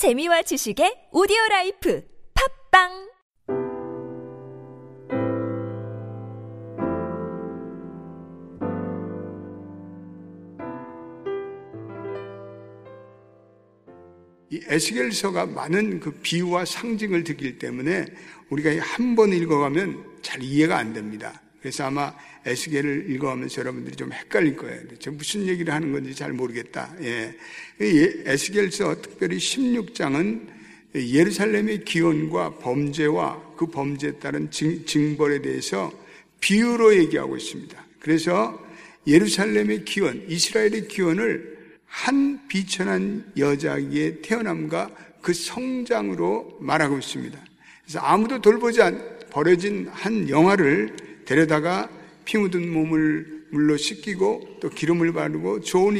재미와 지식의 오디오 라이프 팟빵 이 에스겔서가 많은 그 비유와 상징을 쓰기 때문에 우리가 한 번 읽어가면 잘 이해가 안 됩니다. 그래서 아마 에스겔을 읽어가면서 여러분들이 좀 헷갈릴 거예요. 저 무슨 얘기를 하는 건지 잘 모르겠다. 예. 에스겔서 특별히 16장은 예루살렘의 기원과 범죄와 그 범죄에 따른 징 벌에 대해서 비유로 얘기하고 있습니다. 그래서 예루살렘의 기원, 이스라엘의 기원을 한 비천한 여자에게 태어남과 그 성장으로 말하고 있습니다. 그래서 아무도 돌보지 않, 버려진 한 영화를 데려다가 피 묻은 몸을 물로 씻기고 또 기름을 바르고 좋은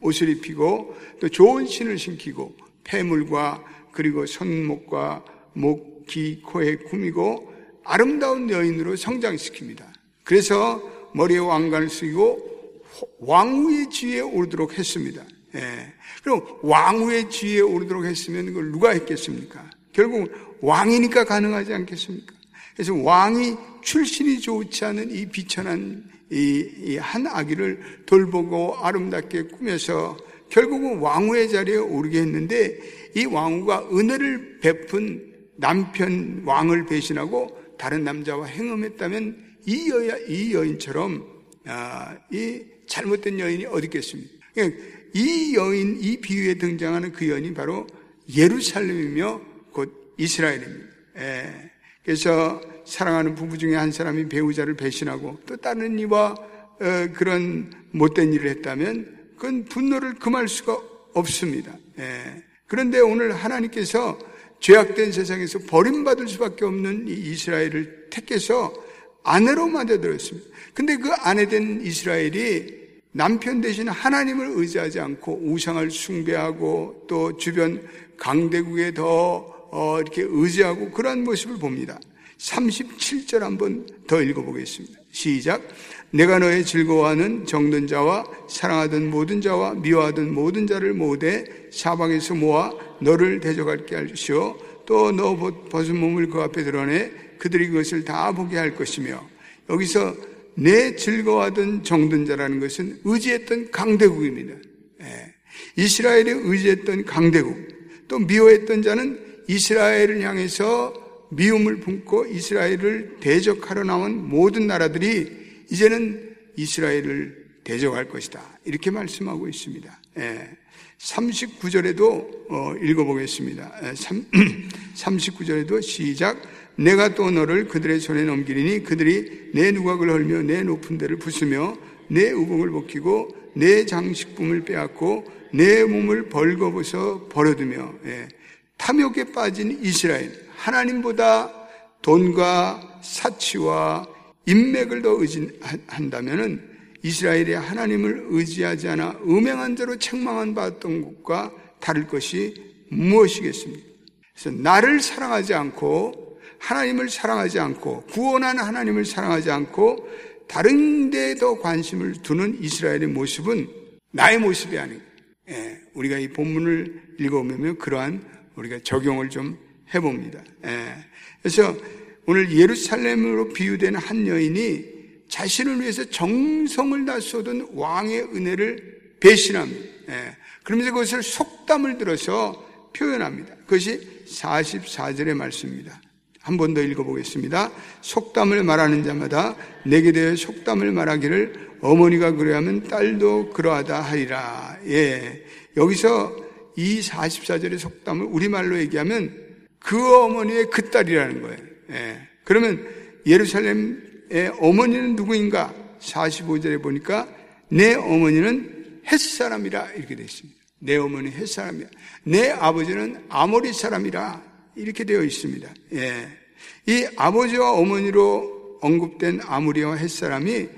옷을 입히고 또 좋은 신을 신기고 폐물과 그리고 손목과 목, 귀, 코에 꾸미고 아름다운 여인으로 성장시킵니다. 그래서 머리에 왕관을 쓰고 왕후의 지위에 오르도록 했습니다. 예. 그럼 왕후의 지위에 오르도록 했으면 그걸 누가 했겠습니까? 결국 왕이니까 가능하지 않겠습니까? 그래서 왕이 출신이 좋지 않은 이 비천한 이 한 아기를 돌보고 아름답게 꾸며서 결국은 왕후의 자리에 오르게 했는데 이 왕후가 은혜를 베푼 남편 왕을 배신하고 다른 남자와 행음했다면 이 여인, 이 여인처럼 아, 이 잘못된 여인이 어디 있겠습니까? 그러니까 이 여인, 이 비유에 등장하는 그 여인이 바로 예루살렘이며 곧 이스라엘입니다. 예. 그래서 사랑하는 부부 중에 한 사람이 배우자를 배신하고 또 다른 이와 어, 그런 못된 일을 했다면 그건 분노를 금할 수가 없습니다. 예. 그런데 오늘 하나님께서 죄악된 세상에서 버림받을 수밖에 없는 이 이스라엘을 택해서 아내로 만들어드렸습니다. 근데 그 아내 된 이스라엘이 남편 대신 하나님을 의지하지 않고 우상을 숭배하고 또 주변 강대국에 더 어, 이렇게 의지하고 그러한 모습을 봅니다. 37절 한번 더 읽어보겠습니다. 시작. 내가 너의 즐거워하는 정든 자와 사랑하던 모든 자와 미워하던 모든 자를 모두 사방에서 모아 너를 대적할게 할시오. 또 너 벗은 몸을 그 앞에 드러내 그들이 그것을 다 보게 할 것이며 여기서 내 즐거워하던 정든 자라는 것은 의지했던 강대국입니다. 예. 이스라엘에 의지했던 강대국 또 미워했던 자는 이스라엘을 향해서 미움을 품고 이스라엘을 대적하러 나온 모든 나라들이 이제는 이스라엘을 대적할 것이다. 이렇게 말씀하고 있습니다. 예. 39절에도 어, 읽어보겠습니다. 예. 39절에도 시작. 내가 또 너를 그들의 손에 넘기리니 그들이 내 누각을 헐며 내 높은 데를 부수며 내 우공을 벗기고 내 장식품을 빼앗고 내 몸을 벌거벗어 버려두며 예. 탐욕에 빠진 이스라엘 하나님보다 돈과 사치와 인맥을 더 의지한다면은 이스라엘이 하나님을 의지하지 않아 음행한 자로 책망한 받던 것과 다를 것이 무엇이겠습니까? 그래서 나를 사랑하지 않고 하나님을 사랑하지 않고 구원한 하나님을 사랑하지 않고 다른 데에 더 관심을 두는 이스라엘의 모습은 나의 모습이 아니고 예, 우리가 이 본문을 읽어보면 그러한 우리가 적용을 좀 해봅니다. 예, 그래서 오늘 예루살렘으로 비유된 한 여인이 자신을 위해서 정성을 다 쏟은 왕의 은혜를 배신합니다. 예. 그러면서 그것을 속담을 들어서 표현합니다. 그것이 44절의 말씀입니다. 한 번 더 읽어보겠습니다. 속담을 말하는 자마다 내게 대해 속담을 말하기를 어머니가 그래하면 딸도 그러하다 하리라. 예. 여기서 이 44절의 속담을 우리말로 얘기하면 그 어머니의 그 딸이라는 거예요. 예. 그러면 예루살렘의 어머니는 누구인가? 45절에 보니까 내 어머니는 햇사람이라 이렇게 되어 있습니다. 내 어머니 햇사람이야. 내 아버지는 아모리 사람이라 이렇게 되어 있습니다. 예. 이 아버지와 어머니로 언급된 아모리와 햇사람이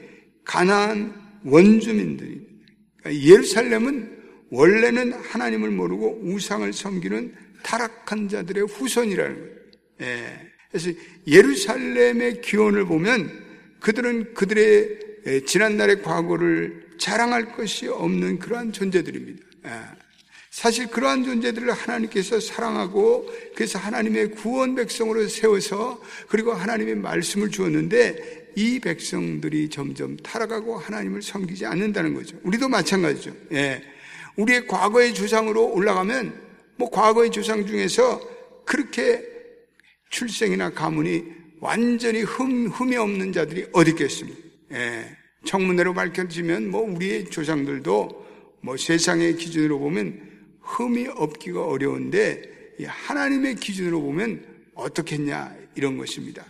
가나안 원주민들입니다. 그러니까 예루살렘은 원래는 하나님을 모르고 우상을 섬기는 타락한 자들의 후손이라는 거예요. 예. 그래서 예루살렘의 기원을 보면 그들은 그들의 지난날의 과거를 자랑할 것이 없는 그러한 존재들입니다. 예. 사실 그러한 존재들을 하나님께서 사랑하고 그래서 하나님의 구원 백성으로 세워서 그리고 하나님의 말씀을 주었는데 이 백성들이 점점 타락하고 하나님을 섬기지 않는다는 거죠. 우리도 마찬가지죠. 예. 우리의 과거의 조상으로 올라가면 뭐 과거의 조상 중에서 그렇게 출생이나 가문이 완전히 흠, 흠이 없는 자들이 어디 있겠습니까? 예. 청문회로 밝혀지면 뭐 우리의 조상들도 뭐 세상의 기준으로 보면 흠이 없기가 어려운데 하나님의 기준으로 보면 어떻겠냐 이런 것입니다.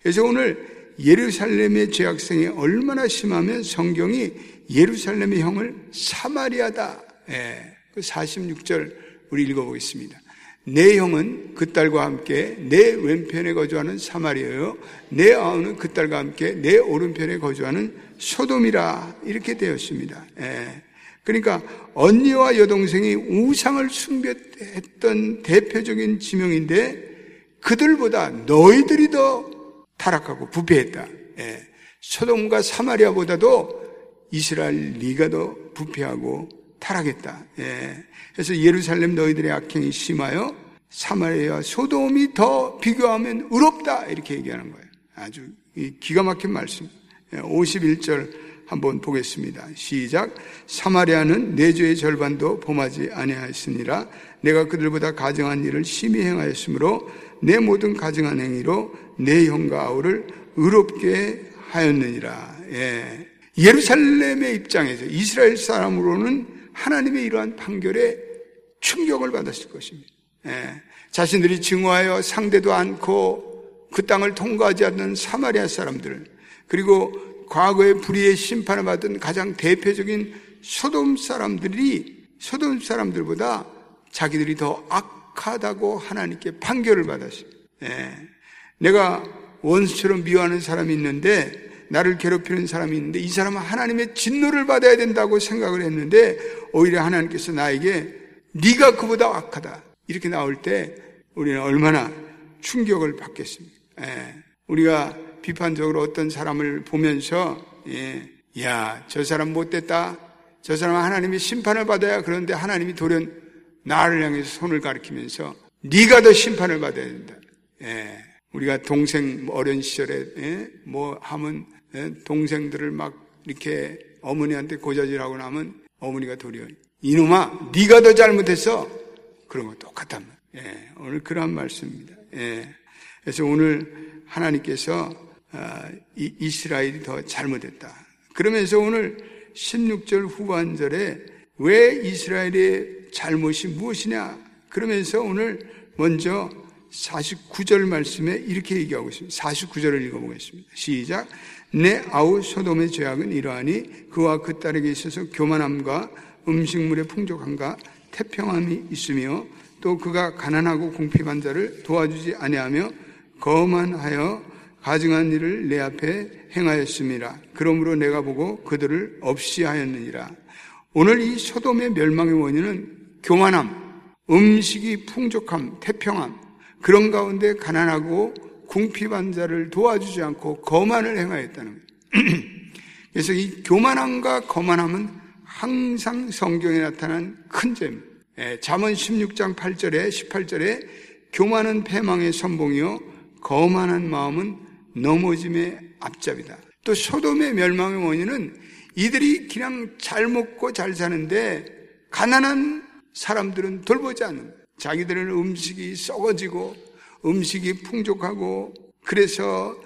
그래서 오늘 예루살렘의 죄악성이 얼마나 심하면 성경이 예루살렘의 형을 사마리아다. 예, 그 46절 우리 읽어보겠습니다. 내 형은 그 딸과 함께 내 왼편에 거주하는 사마리아요. 내 아우는 그 딸과 함께 내 오른편에 거주하는 소돔이라 이렇게 되었습니다. 예. 그러니까 언니와 여동생이 우상을 숭배했던 대표적인 지명인데 그들보다 너희들이 더 타락하고 부패했다. 예. 소돔과 사마리아보다도 이스라엘 네가 더 부패하고 타락했다. 예. 그래서 예루살렘 너희들의 악행이 심하여 사마리아와 소돔이 더 비교하면 의롭다 이렇게 얘기하는 거예요. 아주 기가 막힌 말씀. 51절 예, 한번 보겠습니다. 시작. 사마리아는 내 죄의 절반도 범하지 아니하였으니라. 내가 그들보다 가증한 일을 심히 행하였으므로 내 모든 가증한 행위로 내 형과 아우를 의롭게 하였느니라. 예. 예루살렘의 입장에서 이스라엘 사람으로는 하나님의 이러한 판결에 충격을 받았을 것입니다. 예. 자신들이 증오하여 상대도 않고 그 땅을 통과하지 않는 사마리아 사람들 그리고 과거에 불의의 심판을 받은 가장 대표적인 소돔 사람들이 소돔 사람들보다 자기들이 더 악하다고 하나님께 판결을 받았습니다. 예. 내가 원수처럼 미워하는 사람이 있는데 나를 괴롭히는 사람이 있는데 이 사람은 하나님의 진노를 받아야 된다고 생각을 했는데 오히려 하나님께서 나에게 네가 그보다 악하다 이렇게 나올 때 우리는 얼마나 충격을 받겠습니까? 예. 우리가 비판적으로 어떤 사람을 보면서 예, 야, 저 사람 못됐다. 저 사람은 하나님이 심판을 받아야 그런데 하나님이 돌연 나를 향해서 손을 가리키면서 네가 더 심판을 받아야 된다. 예, 우리가 동생 어린 시절에 예, 뭐 하면 예, 동생들을 막 이렇게 어머니한테 고자질하고 나면 어머니가 도리어 이놈아 네가 더 잘못했어. 그런 거 똑같단 말이에요. 예, 오늘 그러한 말씀입니다. 예, 그래서 오늘 하나님께서 아, 이스라엘이 더 잘못했다. 그러면서 오늘 16절 후반절에 왜 이스라엘의 잘못이 무엇이냐? 그러면서 오늘 먼저 49절 말씀에 이렇게 얘기하고 있습니다. 49절을 읽어보겠습니다. 시작. 내 아우 소돔의 죄악은 이러하니 그와 그 딸에게 있어서 교만함과 음식물의 풍족함과 태평함이 있으며 또 그가 가난하고 궁핍한 자를 도와주지 아니하며 거만하여 가증한 일을 내 앞에 행하였습니다. 그러므로 내가 보고 그들을 없이 하였느니라. 오늘 이 소돔의 멸망의 원인은 교만함, 음식이 풍족함, 태평함, 그런 가운데 가난하고 궁핍한 자를 도와주지 않고 거만을 행하였다는 거예요. 그래서 이 교만함과 거만함은 항상 성경에 나타난 큰 죄입니다. 예, 잠언 16장 8절에 18절에 교만은 패망의 선봉이요 거만한 마음은 넘어짐의 앞잡이다. 또 소돔의 멸망의 원인은 이들이 그냥 잘 먹고 잘 사는데 가난한 사람들은 돌보지 않는 거예요. 자기들은 음식이 썩어지고 음식이 풍족하고 그래서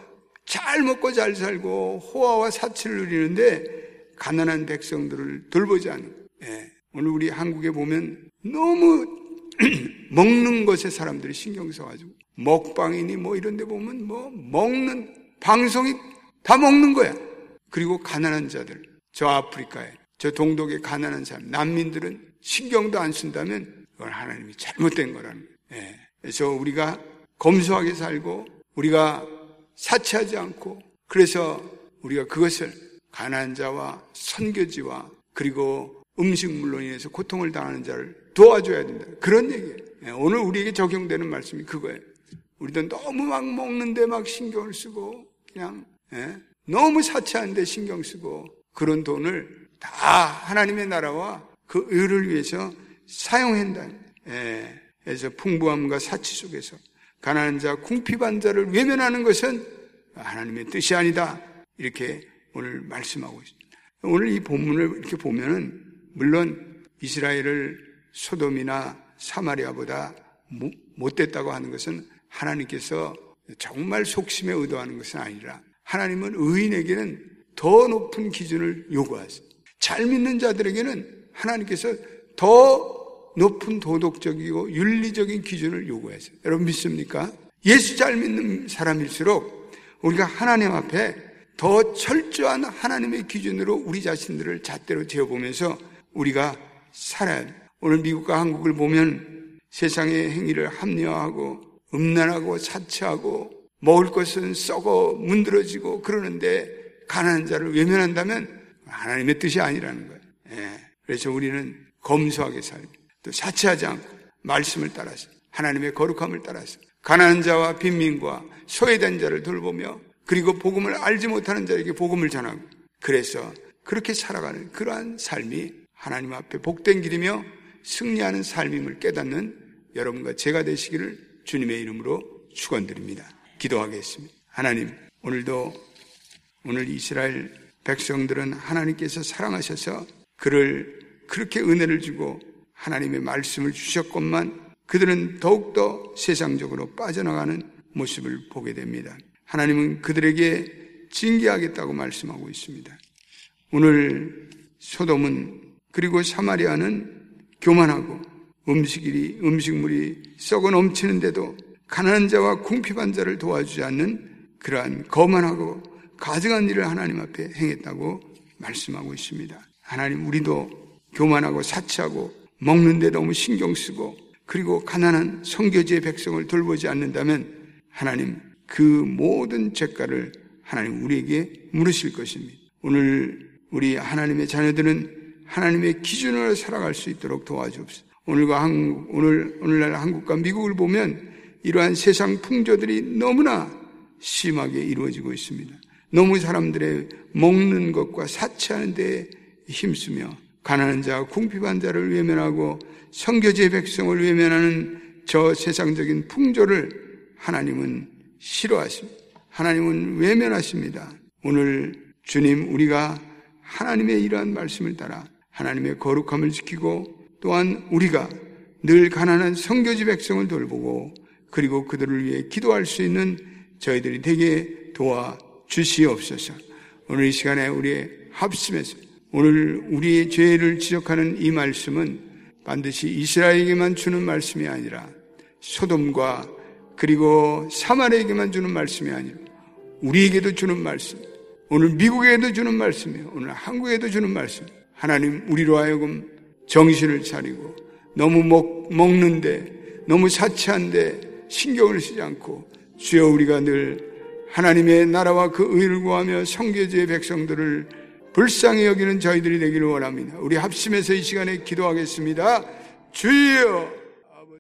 잘 먹고 잘 살고 호화와 사치를 누리는데 가난한 백성들을 돌보지 않는. 예. 오늘 우리 한국에 보면 너무 먹는 것에 사람들이 신경 써가지고 먹방이니 뭐 이런 데 보면 뭐 먹는 방송이 다 먹는 거야. 그리고 가난한 자들, 저 아프리카에, 저 동독의 가난한 사람, 난민들은 신경도 안 쓴다면 그건 하나님이 잘못된 거라는. 예. 그래서 우리가 검소하게 살고 우리가 사치하지 않고 그래서 우리가 그것을 가난한 자와 선교지와 그리고 음식물로 인해서 고통을 당하는 자를 도와줘야 된다. 그런 얘기예요. 예. 오늘 우리에게 적용되는 말씀이 그거예요. 우리도 너무 막 먹는데 막 신경을 쓰고 그냥 예? 너무 사치하는데 신경 쓰고 그런 돈을 다 하나님의 나라와 그 의를 위해서 사용한다. 예, 그래서 풍부함과 사치 속에서 가난한 자, 궁핍한 자를 외면하는 것은 하나님의 뜻이 아니다. 이렇게 오늘 말씀하고 있습니다. 오늘 이 본문을 이렇게 보면은 물론 이스라엘을 소돔이나 사마리아보다 못됐다고 하는 것은 하나님께서 정말 속심에 의도하는 것은 아니라 하나님은 의인에게는 더 높은 기준을 요구하세요. 잘 믿는 자들에게는 하나님께서 더 높은 도덕적이고 윤리적인 기준을 요구하세요. 여러분 믿습니까? 예수 잘 믿는 사람일수록 우리가 하나님 앞에 더 철저한 하나님의 기준으로 우리 자신들을 잣대로 재어보면서 우리가 살아야 돼요. 오늘 미국과 한국을 보면 세상의 행위를 합리화하고 음란하고 사치하고 먹을 것은 썩어 문드러지고 그러는데 가난한 자를 외면한다면 하나님의 뜻이 아니라는 거예요. 예. 그래서 우리는 검소하게 살고 또 사치하지 않고 말씀을 따라서 하나님의 거룩함을 따라서 가난한 자와 빈민과 소외된 자를 돌보며 그리고 복음을 알지 못하는 자에게 복음을 전하고 그래서 그렇게 살아가는 그러한 삶이 하나님 앞에 복된 길이며 승리하는 삶임을 깨닫는 여러분과 제가 되시기를 주님의 이름으로 축원드립니다. 기도하겠습니다. 하나님, 오늘도 오늘 이스라엘 백성들은 하나님께서 사랑하셔서 그를 그렇게 은혜를 주고 하나님의 말씀을 주셨건만 그들은 더욱더 세상적으로 빠져나가는 모습을 보게 됩니다. 하나님은 그들에게 징계하겠다고 말씀하고 있습니다. 오늘 소돔은 그리고 사마리아는 교만하고 음식이 음식물이 썩어 넘치는데도 가난한 자와 궁핍한 자를 도와주지 않는 그러한 거만하고 가증한 일을 하나님 앞에 행했다고 말씀하고 있습니다. 하나님 우리도 교만하고 사치하고 먹는데 너무 신경 쓰고 그리고 가난한 성교지의 백성을 돌보지 않는다면 하나님 그 모든 죄가를 하나님 우리에게 물으실 것입니다. 오늘 우리 하나님의 자녀들은 하나님의 기준으로 살아갈 수 있도록 도와주옵소서. 오늘과 한국, 오늘, 오늘날 한국과 미국을 보면 이러한 세상 풍조들이 너무나 심하게 이루어지고 있습니다. 너무 사람들의 먹는 것과 사치하는 데 힘쓰며 가난한 자, 궁핍한 자를 외면하고 성교제 백성을 외면하는 저 세상적인 풍조를 하나님은 싫어하십니다. 하나님은 외면하십니다. 오늘 주님 우리가 하나님의 이러한 말씀을 따라 하나님의 거룩함을 지키고 또한 우리가 늘 가난한 성교지 백성을 돌보고 그리고 그들을 위해 기도할 수 있는 저희들이 되게 도와 주시옵소서. 오늘 이 시간에 우리의 합심해서 오늘 우리의 죄를 지적하는 이 말씀은 반드시 이스라엘에게만 주는 말씀이 아니라 소돔과 그리고 사마리에게만 주는 말씀이 아니라 우리에게도 주는 말씀, 오늘 미국에도 주는 말씀이에요. 오늘 한국에도 주는 말씀. 하나님 우리로 하여금 정신을 차리고 너무 먹, 먹는데 너무 사치한데 신경을 쓰지 않고 주여 우리가 늘 하나님의 나라와 그 의를 구하며 성교제의 백성들을 불쌍히 여기는 저희들이 되기를 원합니다. 우리 합심해서 이 시간에 기도하겠습니다. 주여